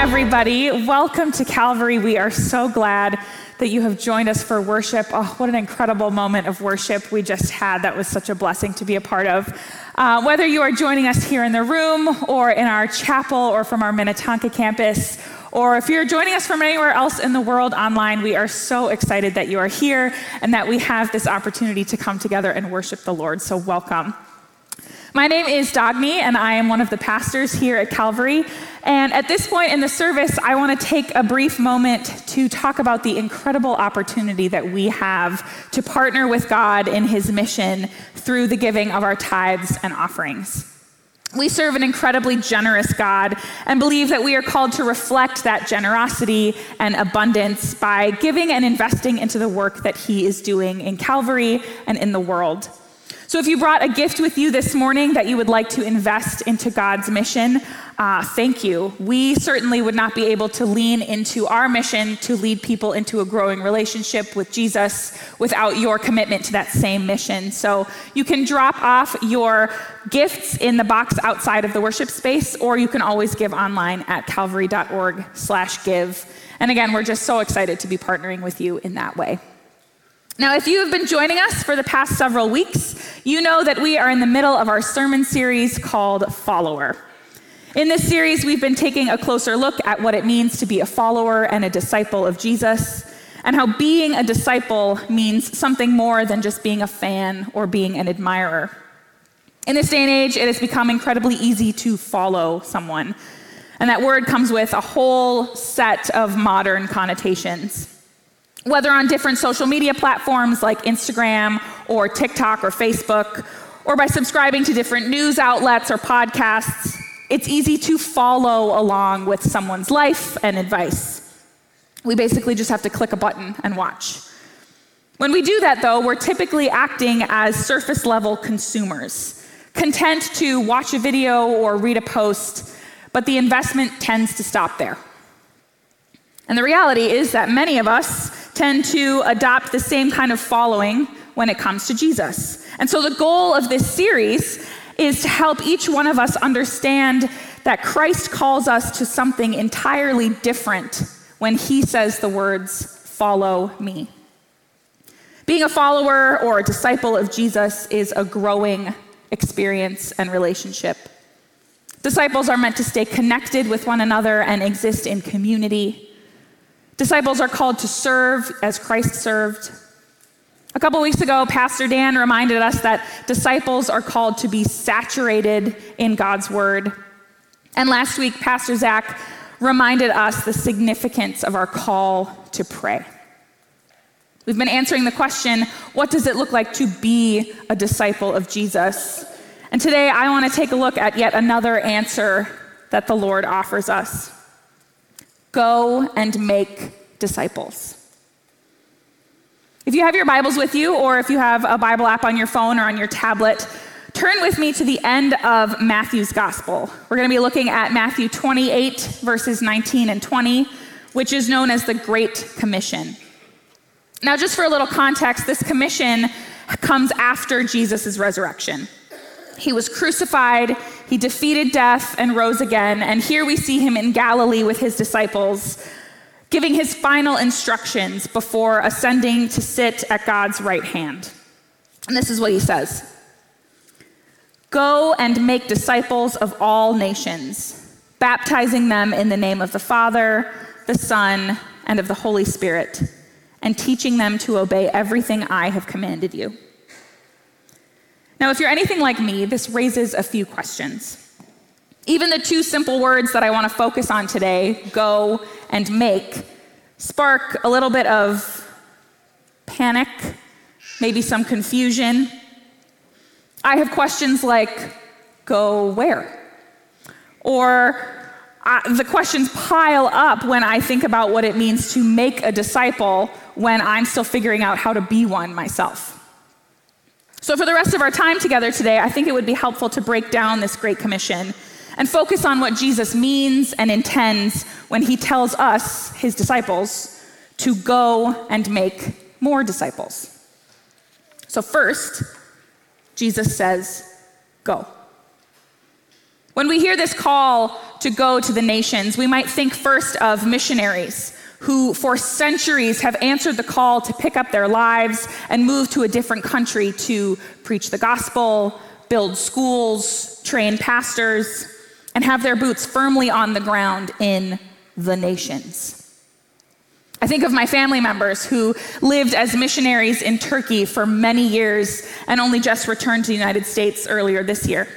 everybody. Welcome to Calvary. We are so glad that you have joined us for worship. Oh, what an incredible moment of worship we just had. That was such a blessing to be a part of. Uh, whether you are joining us here in the room or in our chapel or from our Minnetonka campus, or if you're joining us from anywhere else in the world online, we are so excited that you are here and that we have this opportunity to come together and worship the Lord. So, welcome. My name is Dagny, and I am one of the pastors here at Calvary. And at this point in the service, I want to take a brief moment to talk about the incredible opportunity that we have to partner with God in His mission through the giving of our tithes and offerings. We serve an incredibly generous God and believe that we are called to reflect that generosity and abundance by giving and investing into the work that He is doing in Calvary and in the world. So, if you brought a gift with you this morning that you would like to invest into God's mission, uh, thank you. We certainly would not be able to lean into our mission to lead people into a growing relationship with Jesus without your commitment to that same mission. So, you can drop off your gifts in the box outside of the worship space, or you can always give online at calvary.org/give. And again, we're just so excited to be partnering with you in that way. Now, if you have been joining us for the past several weeks, you know that we are in the middle of our sermon series called Follower. In this series, we've been taking a closer look at what it means to be a follower and a disciple of Jesus, and how being a disciple means something more than just being a fan or being an admirer. In this day and age, it has become incredibly easy to follow someone, and that word comes with a whole set of modern connotations whether on different social media platforms like Instagram or TikTok or Facebook, or by subscribing to different news outlets or podcasts, it's easy to follow along with someone's life and advice. We basically just have to click a button and watch. When we do that, though, we're typically acting as surface level consumers, content to watch a video or read a post, but the investment tends to stop there. And the reality is that many of us tend to adopt the same kind of following when it comes to Jesus. And so the goal of this series is to help each one of us understand that Christ calls us to something entirely different when he says the words, Follow me. Being a follower or a disciple of Jesus is a growing experience and relationship. Disciples are meant to stay connected with one another and exist in community. Disciples are called to serve as Christ served. A couple weeks ago, Pastor Dan reminded us that disciples are called to be saturated in God's word. And last week, Pastor Zach reminded us the significance of our call to pray. We've been answering the question what does it look like to be a disciple of Jesus? And today I want to take a look at yet another answer that the Lord offers us. Go and make disciples. If you have your Bibles with you, or if you have a Bible app on your phone or on your tablet, turn with me to the end of Matthew's Gospel. We're going to be looking at Matthew 28, verses 19 and 20, which is known as the Great Commission. Now, just for a little context, this commission comes after Jesus' resurrection. He was crucified, he defeated death and rose again. And here we see him in Galilee with his disciples, giving his final instructions before ascending to sit at God's right hand. And this is what he says Go and make disciples of all nations, baptizing them in the name of the Father, the Son, and of the Holy Spirit, and teaching them to obey everything I have commanded you. Now, if you're anything like me, this raises a few questions. Even the two simple words that I want to focus on today, go and make, spark a little bit of panic, maybe some confusion. I have questions like, go where? Or uh, the questions pile up when I think about what it means to make a disciple when I'm still figuring out how to be one myself. So, for the rest of our time together today, I think it would be helpful to break down this Great Commission and focus on what Jesus means and intends when he tells us, his disciples, to go and make more disciples. So, first, Jesus says, Go. When we hear this call to go to the nations, we might think first of missionaries who, for centuries, have answered the call to pick up their lives and move to a different country to preach the gospel, build schools, train pastors, and have their boots firmly on the ground in the nations. I think of my family members who lived as missionaries in Turkey for many years and only just returned to the United States earlier this year.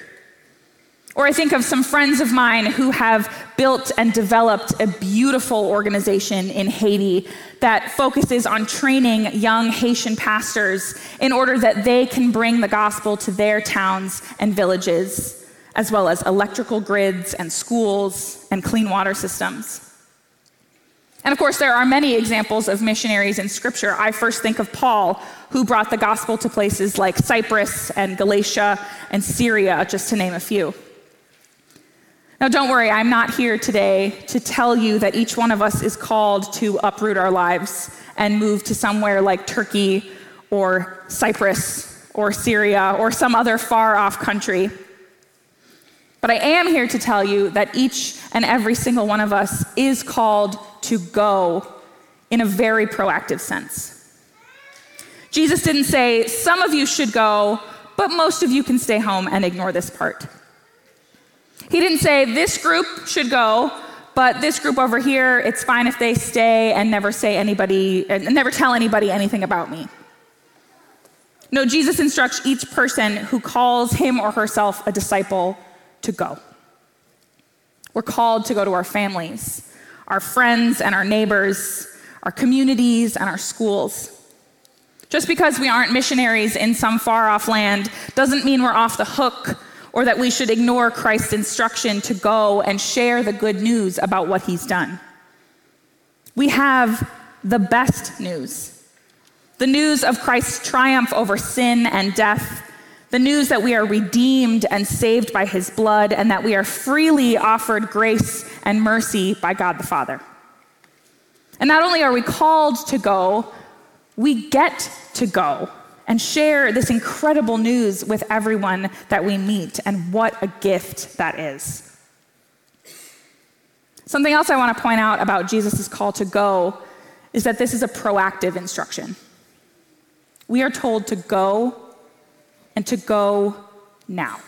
Or I think of some friends of mine who have built and developed a beautiful organization in Haiti that focuses on training young Haitian pastors in order that they can bring the gospel to their towns and villages, as well as electrical grids and schools and clean water systems. And of course, there are many examples of missionaries in Scripture. I first think of Paul, who brought the gospel to places like Cyprus and Galatia and Syria, just to name a few. Now, don't worry, I'm not here today to tell you that each one of us is called to uproot our lives and move to somewhere like Turkey or Cyprus or Syria or some other far off country. But I am here to tell you that each and every single one of us is called to go in a very proactive sense. Jesus didn't say, some of you should go, but most of you can stay home and ignore this part. He didn't say this group should go, but this group over here, it's fine if they stay and never say anybody, and never tell anybody anything about me. No, Jesus instructs each person who calls him or herself a disciple to go. We're called to go to our families, our friends and our neighbors, our communities and our schools. Just because we aren't missionaries in some far off land doesn't mean we're off the hook or that we should ignore Christ's instruction to go and share the good news about what he's done. We have the best news the news of Christ's triumph over sin and death, the news that we are redeemed and saved by his blood, and that we are freely offered grace and mercy by God the Father. And not only are we called to go, we get to go and share this incredible news with everyone that we meet. And what a gift that is. Something else I want to point out about Jesus' call to go is that this is a proactive instruction. We are told to go and to go now.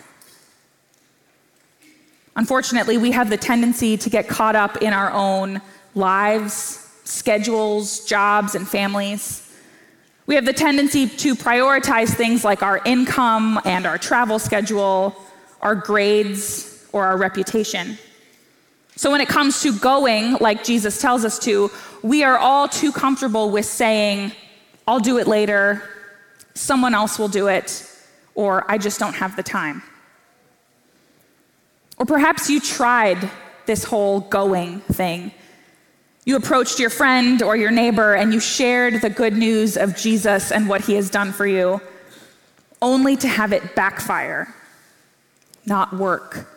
Unfortunately, we have the tendency to get caught up in our own lives, schedules, jobs, and families. We have the tendency to prioritize things like our income and our travel schedule, our grades, or our reputation. So when it comes to going, like Jesus tells us to, we are all too comfortable with saying, I'll do it later, someone else will do it, or I just don't have the time. Or perhaps you tried this whole going thing you approached your friend or your neighbor and you shared the good news of Jesus and what he has done for you, only to have it backfire, not work,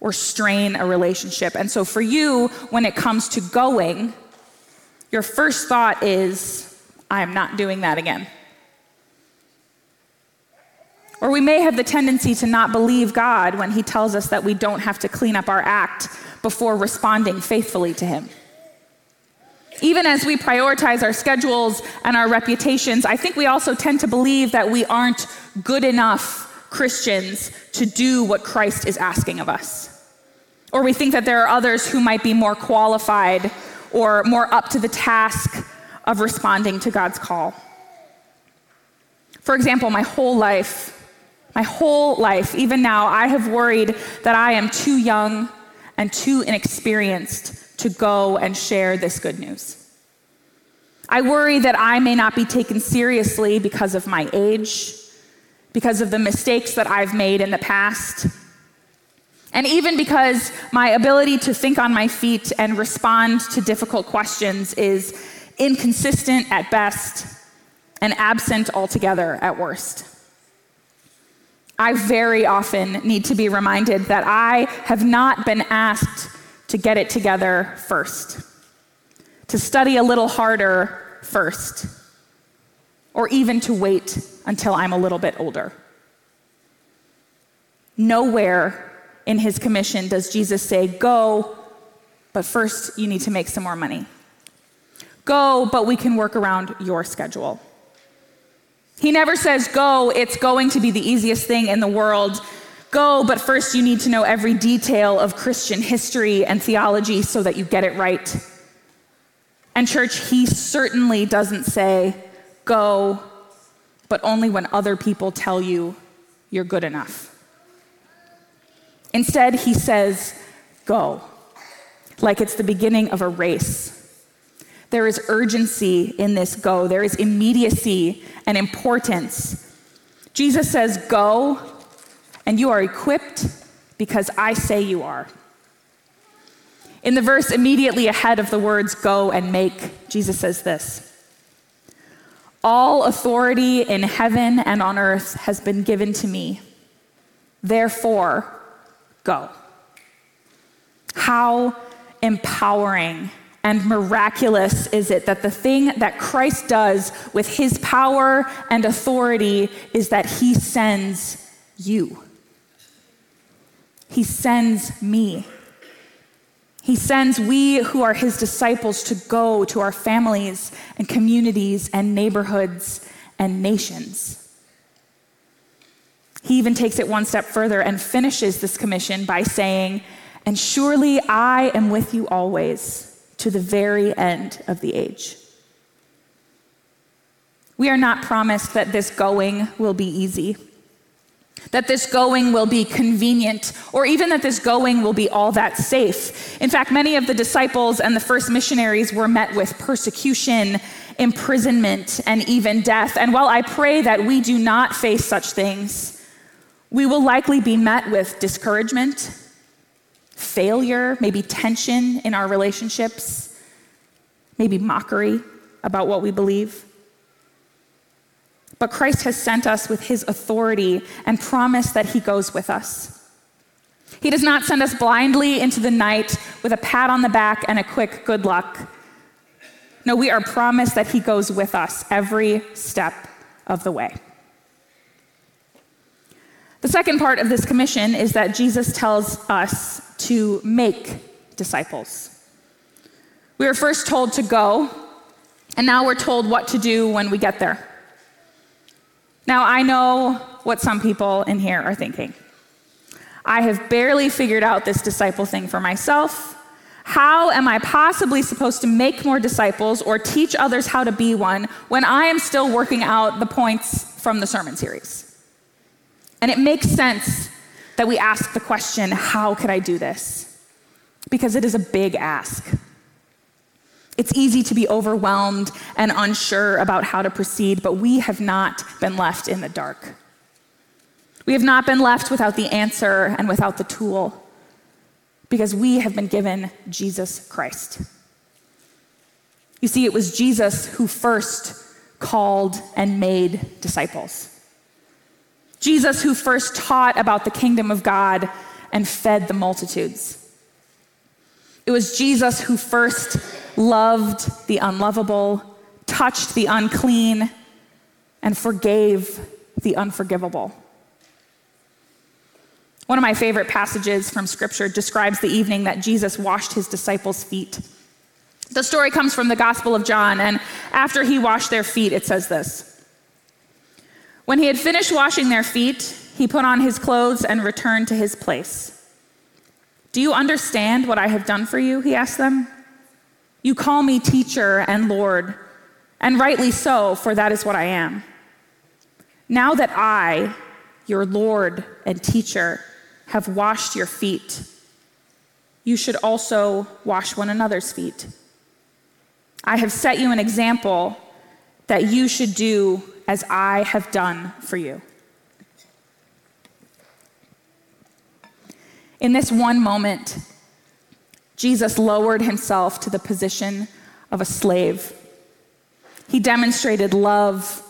or strain a relationship. And so for you, when it comes to going, your first thought is, I'm not doing that again. Or we may have the tendency to not believe God when He tells us that we don't have to clean up our act before responding faithfully to Him. Even as we prioritize our schedules and our reputations, I think we also tend to believe that we aren't good enough Christians to do what Christ is asking of us. Or we think that there are others who might be more qualified or more up to the task of responding to God's call. For example, my whole life, my whole life, even now, I have worried that I am too young and too inexperienced to go and share this good news. I worry that I may not be taken seriously because of my age, because of the mistakes that I've made in the past, and even because my ability to think on my feet and respond to difficult questions is inconsistent at best and absent altogether at worst. I very often need to be reminded that I have not been asked to get it together first, to study a little harder first, or even to wait until I'm a little bit older. Nowhere in his commission does Jesus say, Go, but first you need to make some more money. Go, but we can work around your schedule. He never says, Go, it's going to be the easiest thing in the world. Go, but first you need to know every detail of Christian history and theology so that you get it right. And, church, he certainly doesn't say, Go, but only when other people tell you you're good enough. Instead, he says, Go, like it's the beginning of a race. There is urgency in this go, there is immediacy and importance. Jesus says, Go, and you are equipped because I say you are. In the verse immediately ahead of the words go and make, Jesus says this All authority in heaven and on earth has been given to me. Therefore, go. How empowering and miraculous is it that the thing that Christ does with his power and authority is that he sends you. He sends me. He sends we who are his disciples to go to our families and communities and neighborhoods and nations. He even takes it one step further and finishes this commission by saying, And surely I am with you always to the very end of the age. We are not promised that this going will be easy, that this going will be convenient, or even that this going will be all that safe. In fact, many of the disciples and the first missionaries were met with persecution, imprisonment, and even death. And while I pray that we do not face such things, we will likely be met with discouragement failure, maybe tension in our relationships, maybe mockery about what we believe. But Christ has sent us with his authority and promised that he goes with us. He does not send us blindly into the night with a pat on the back and a quick good luck. No, we are promised that he goes with us every step of the way. The second part of this commission is that Jesus tells us to make disciples. We were first told to go, and now we're told what to do when we get there. Now, I know what some people in here are thinking. I have barely figured out this disciple thing for myself. How am I possibly supposed to make more disciples or teach others how to be one when I am still working out the points from the sermon series? And it makes sense that we ask the question, How could I do this? Because it is a big ask. It's easy to be overwhelmed and unsure about how to proceed, but we have not been left in the dark. We have not been left without the answer and without the tool, because we have been given Jesus Christ. You see, it was Jesus who first called and made disciples. Jesus, who first taught about the kingdom of God and fed the multitudes. It was Jesus who first loved the unlovable, touched the unclean, and forgave the unforgivable. One of my favorite passages from Scripture describes the evening that Jesus washed his disciples' feet. The story comes from the Gospel of John, and after he washed their feet, it says this. When he had finished washing their feet, he put on his clothes and returned to his place. Do you understand what I have done for you? He asked them. You call me teacher and Lord, and rightly so, for that is what I am. Now that I, your Lord and teacher, have washed your feet, you should also wash one another's feet. I have set you an example that you should do as I have done for you. In this one moment, Jesus lowered himself to the position of a slave. He demonstrated love,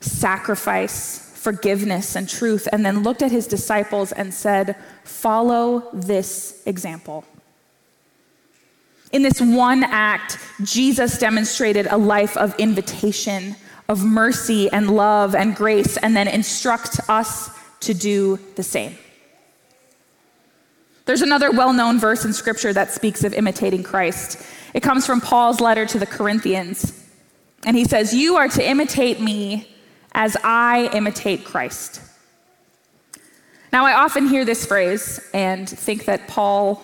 sacrifice, forgiveness, and truth, and then looked at his disciples and said, Follow this example. In this one act, Jesus demonstrated a life of invitation of mercy and love and grace, and then instructs us to do the same. There's another well known verse in Scripture that speaks of imitating Christ. It comes from Paul's letter to the Corinthians. And he says, You are to imitate me as I imitate Christ. Now, I often hear this phrase and think that Paul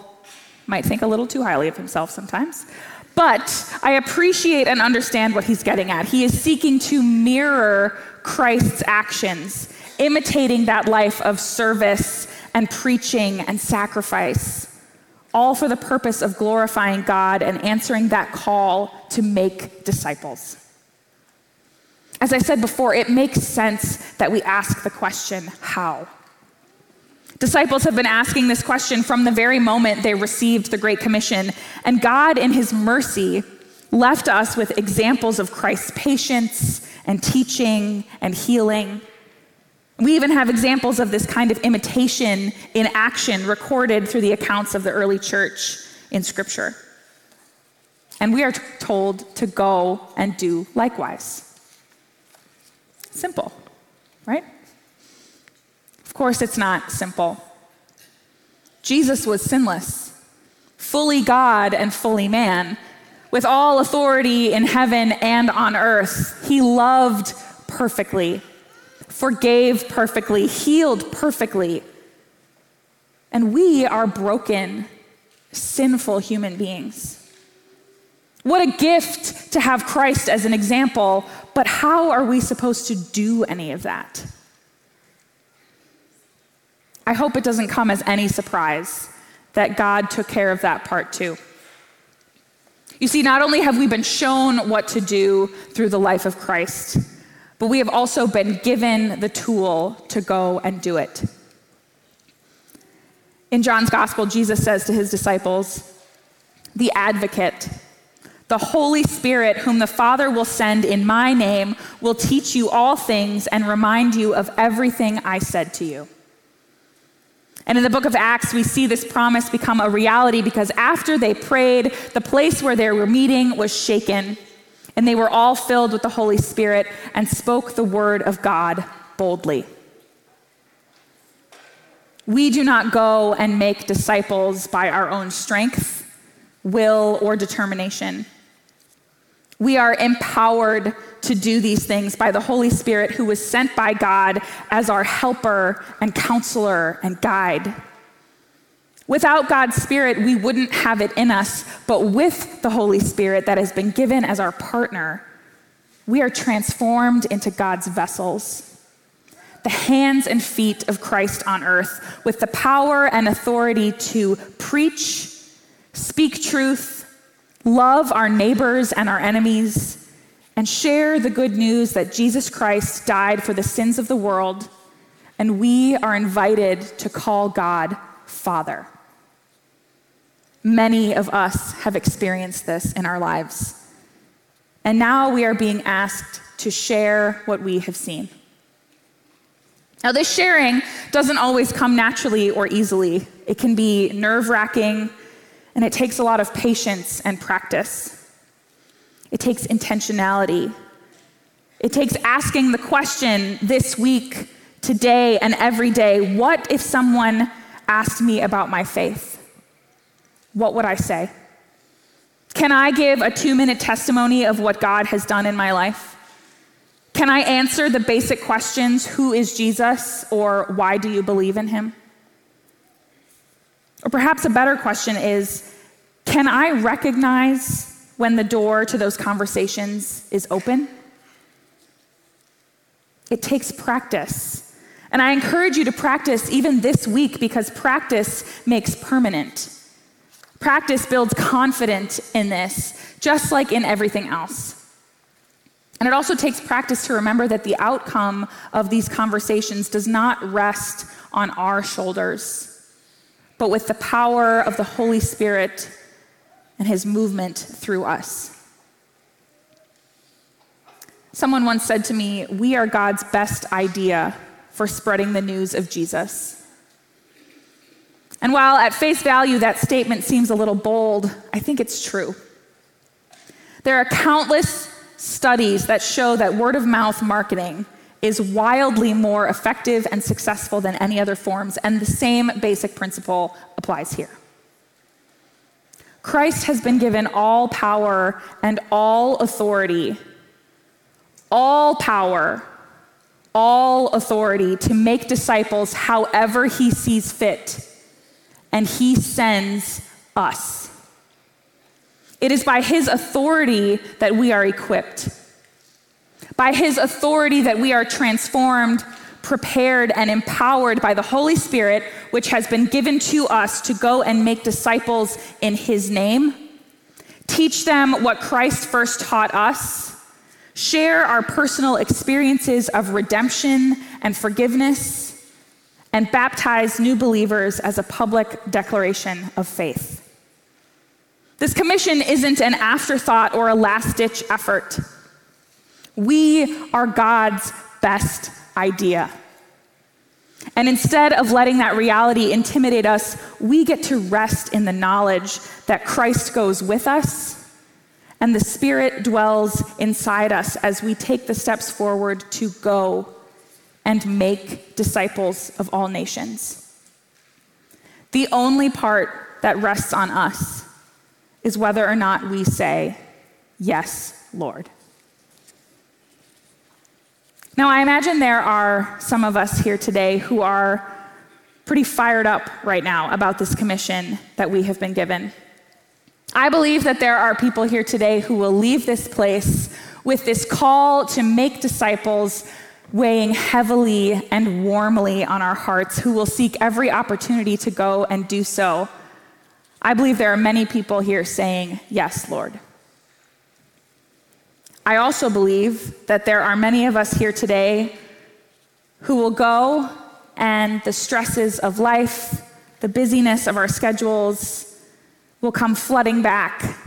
might think a little too highly of himself sometimes. But I appreciate and understand what he's getting at. He is seeking to mirror Christ's actions, imitating that life of service and preaching and sacrifice, all for the purpose of glorifying God and answering that call to make disciples. As I said before, it makes sense that we ask the question, how? Disciples have been asking this question from the very moment they received the Great Commission, and God, in His mercy, left us with examples of Christ's patience and teaching and healing. We even have examples of this kind of imitation in action recorded through the accounts of the early church in Scripture. And we are told to go and do likewise. Simple, right? Of course, it's not simple. Jesus was sinless, fully God and fully man, with all authority in heaven and on earth. He loved perfectly, forgave perfectly, healed perfectly. And we are broken, sinful human beings. What a gift to have Christ as an example, but how are we supposed to do any of that? I hope it doesn't come as any surprise that God took care of that part too. You see, not only have we been shown what to do through the life of Christ, but we have also been given the tool to go and do it. In John's gospel, Jesus says to his disciples, The advocate, the Holy Spirit, whom the Father will send in my name, will teach you all things and remind you of everything I said to you. And in the book of Acts, we see this promise become a reality because after they prayed, the place where they were meeting was shaken, and they were all filled with the Holy Spirit and spoke the word of God boldly. We do not go and make disciples by our own strength, will, or determination. We are empowered to do these things by the Holy Spirit who was sent by God as our helper and counselor and guide. Without God's Spirit, we wouldn't have it in us, but with the Holy Spirit that has been given as our partner, we are transformed into God's vessels, the hands and feet of Christ on earth, with the power and authority to preach, speak truth, love our neighbors and our enemies, and share the good news that Jesus Christ died for the sins of the world, and we are invited to call God Father. Many of us have experienced this in our lives. And now we are being asked to share what we have seen. Now, this sharing doesn't always come naturally or easily. It can be nerve wracking and it takes a lot of patience and practice. It takes intentionality. It takes asking the question this week, today, and every day what if someone asked me about my faith? What would I say? Can I give a two minute testimony of what God has done in my life? Can I answer the basic questions who is Jesus or why do you believe in him? Or perhaps a better question is can I recognize when the door to those conversations is open? It takes practice. And I encourage you to practice even this week because practice makes permanent. Practice builds confidence in this, just like in everything else. And it also takes practice to remember that the outcome of these conversations does not rest on our shoulders but with the power of the Holy Spirit and his movement through us. Someone once said to me, We are God's best idea for spreading the news of Jesus. And while at face value that statement seems a little bold, I think it's true. There are countless studies that show that word of mouth marketing is wildly more effective and successful than any other forms, and the same basic principle applies here. Christ has been given all power and all authority, all power, all authority to make disciples however he sees fit, and he sends us. It is by his authority that we are equipped. By his authority that we are transformed, prepared, and empowered by the Holy Spirit, which has been given to us to go and make disciples in his name, teach them what Christ first taught us, share our personal experiences of redemption and forgiveness, and baptize new believers as a public declaration of faith. This commission isn't an afterthought or a last ditch effort. We are God's best idea. And instead of letting that reality intimidate us, we get to rest in the knowledge that Christ goes with us and the Spirit dwells inside us as we take the steps forward to go and make disciples of all nations. The only part that rests on us is whether or not we say, Yes, Lord. Now, I imagine there are some of us here today who are pretty fired up right now about this commission that we have been given. I believe that there are people here today who will leave this place with this call to make disciples weighing heavily and warmly on our hearts, who will seek every opportunity to go and do so. I believe there are many people here saying, Yes, Lord. I also believe that there are many of us here today who will go and the stresses of life, the busyness of our schedules will come flooding back.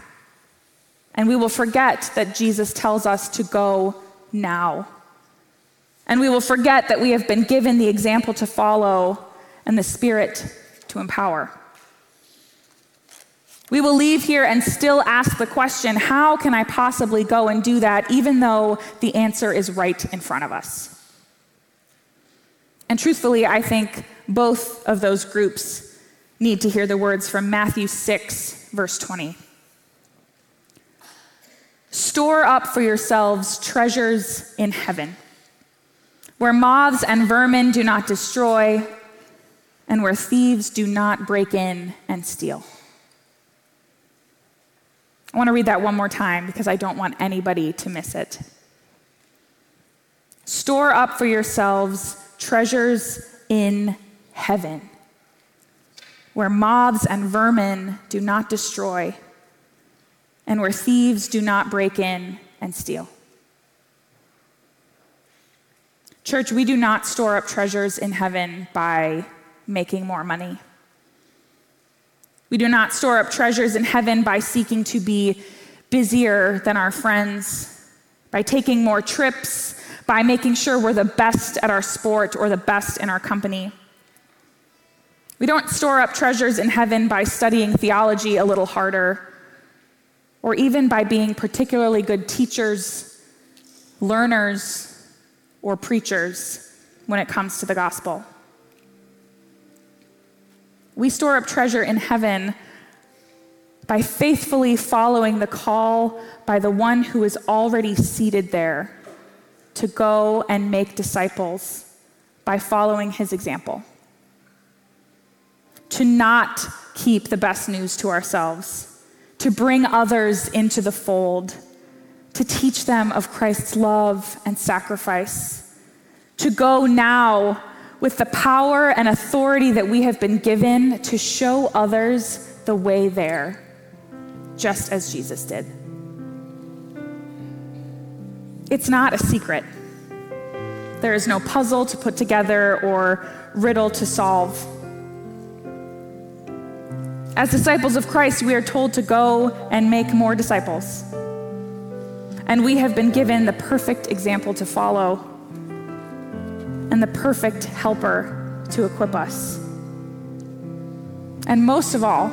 And we will forget that Jesus tells us to go now. And we will forget that we have been given the example to follow and the Spirit to empower. We will leave here and still ask the question how can I possibly go and do that, even though the answer is right in front of us? And truthfully, I think both of those groups need to hear the words from Matthew 6, verse 20. Store up for yourselves treasures in heaven, where moths and vermin do not destroy, and where thieves do not break in and steal. I want to read that one more time because I don't want anybody to miss it. Store up for yourselves treasures in heaven, where moths and vermin do not destroy, and where thieves do not break in and steal. Church, we do not store up treasures in heaven by making more money. We do not store up treasures in heaven by seeking to be busier than our friends, by taking more trips, by making sure we're the best at our sport or the best in our company. We don't store up treasures in heaven by studying theology a little harder, or even by being particularly good teachers, learners, or preachers when it comes to the gospel. We store up treasure in heaven by faithfully following the call by the one who is already seated there to go and make disciples by following his example. To not keep the best news to ourselves, to bring others into the fold, to teach them of Christ's love and sacrifice, to go now with the power and authority that we have been given to show others the way there, just as Jesus did. It's not a secret. There is no puzzle to put together or riddle to solve. As disciples of Christ, we are told to go and make more disciples. And we have been given the perfect example to follow and the perfect helper to equip us. And most of all,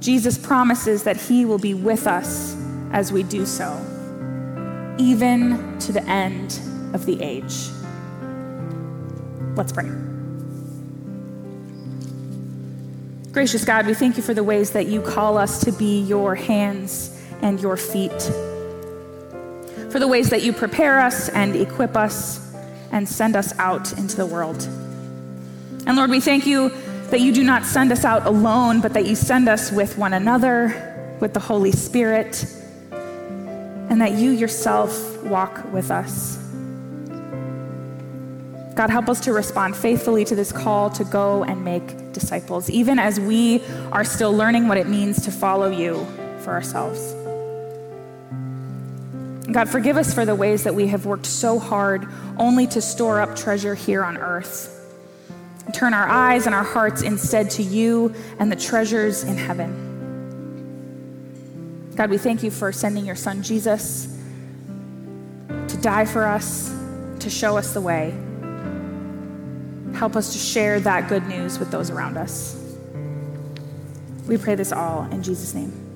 Jesus promises that he will be with us as we do so, even to the end of the age. Let's pray. Gracious God, we thank you for the ways that you call us to be your hands and your feet, for the ways that you prepare us and equip us and send us out into the world. And Lord, we thank you that you do not send us out alone, but that you send us with one another, with the Holy Spirit, and that you yourself walk with us. God, help us to respond faithfully to this call to go and make disciples, even as we are still learning what it means to follow you for ourselves. God, forgive us for the ways that we have worked so hard only to store up treasure here on earth turn our eyes and our hearts instead to you and the treasures in heaven. God, we thank you for sending your son Jesus to die for us, to show us the way. Help us to share that good news with those around us. We pray this all in Jesus' name.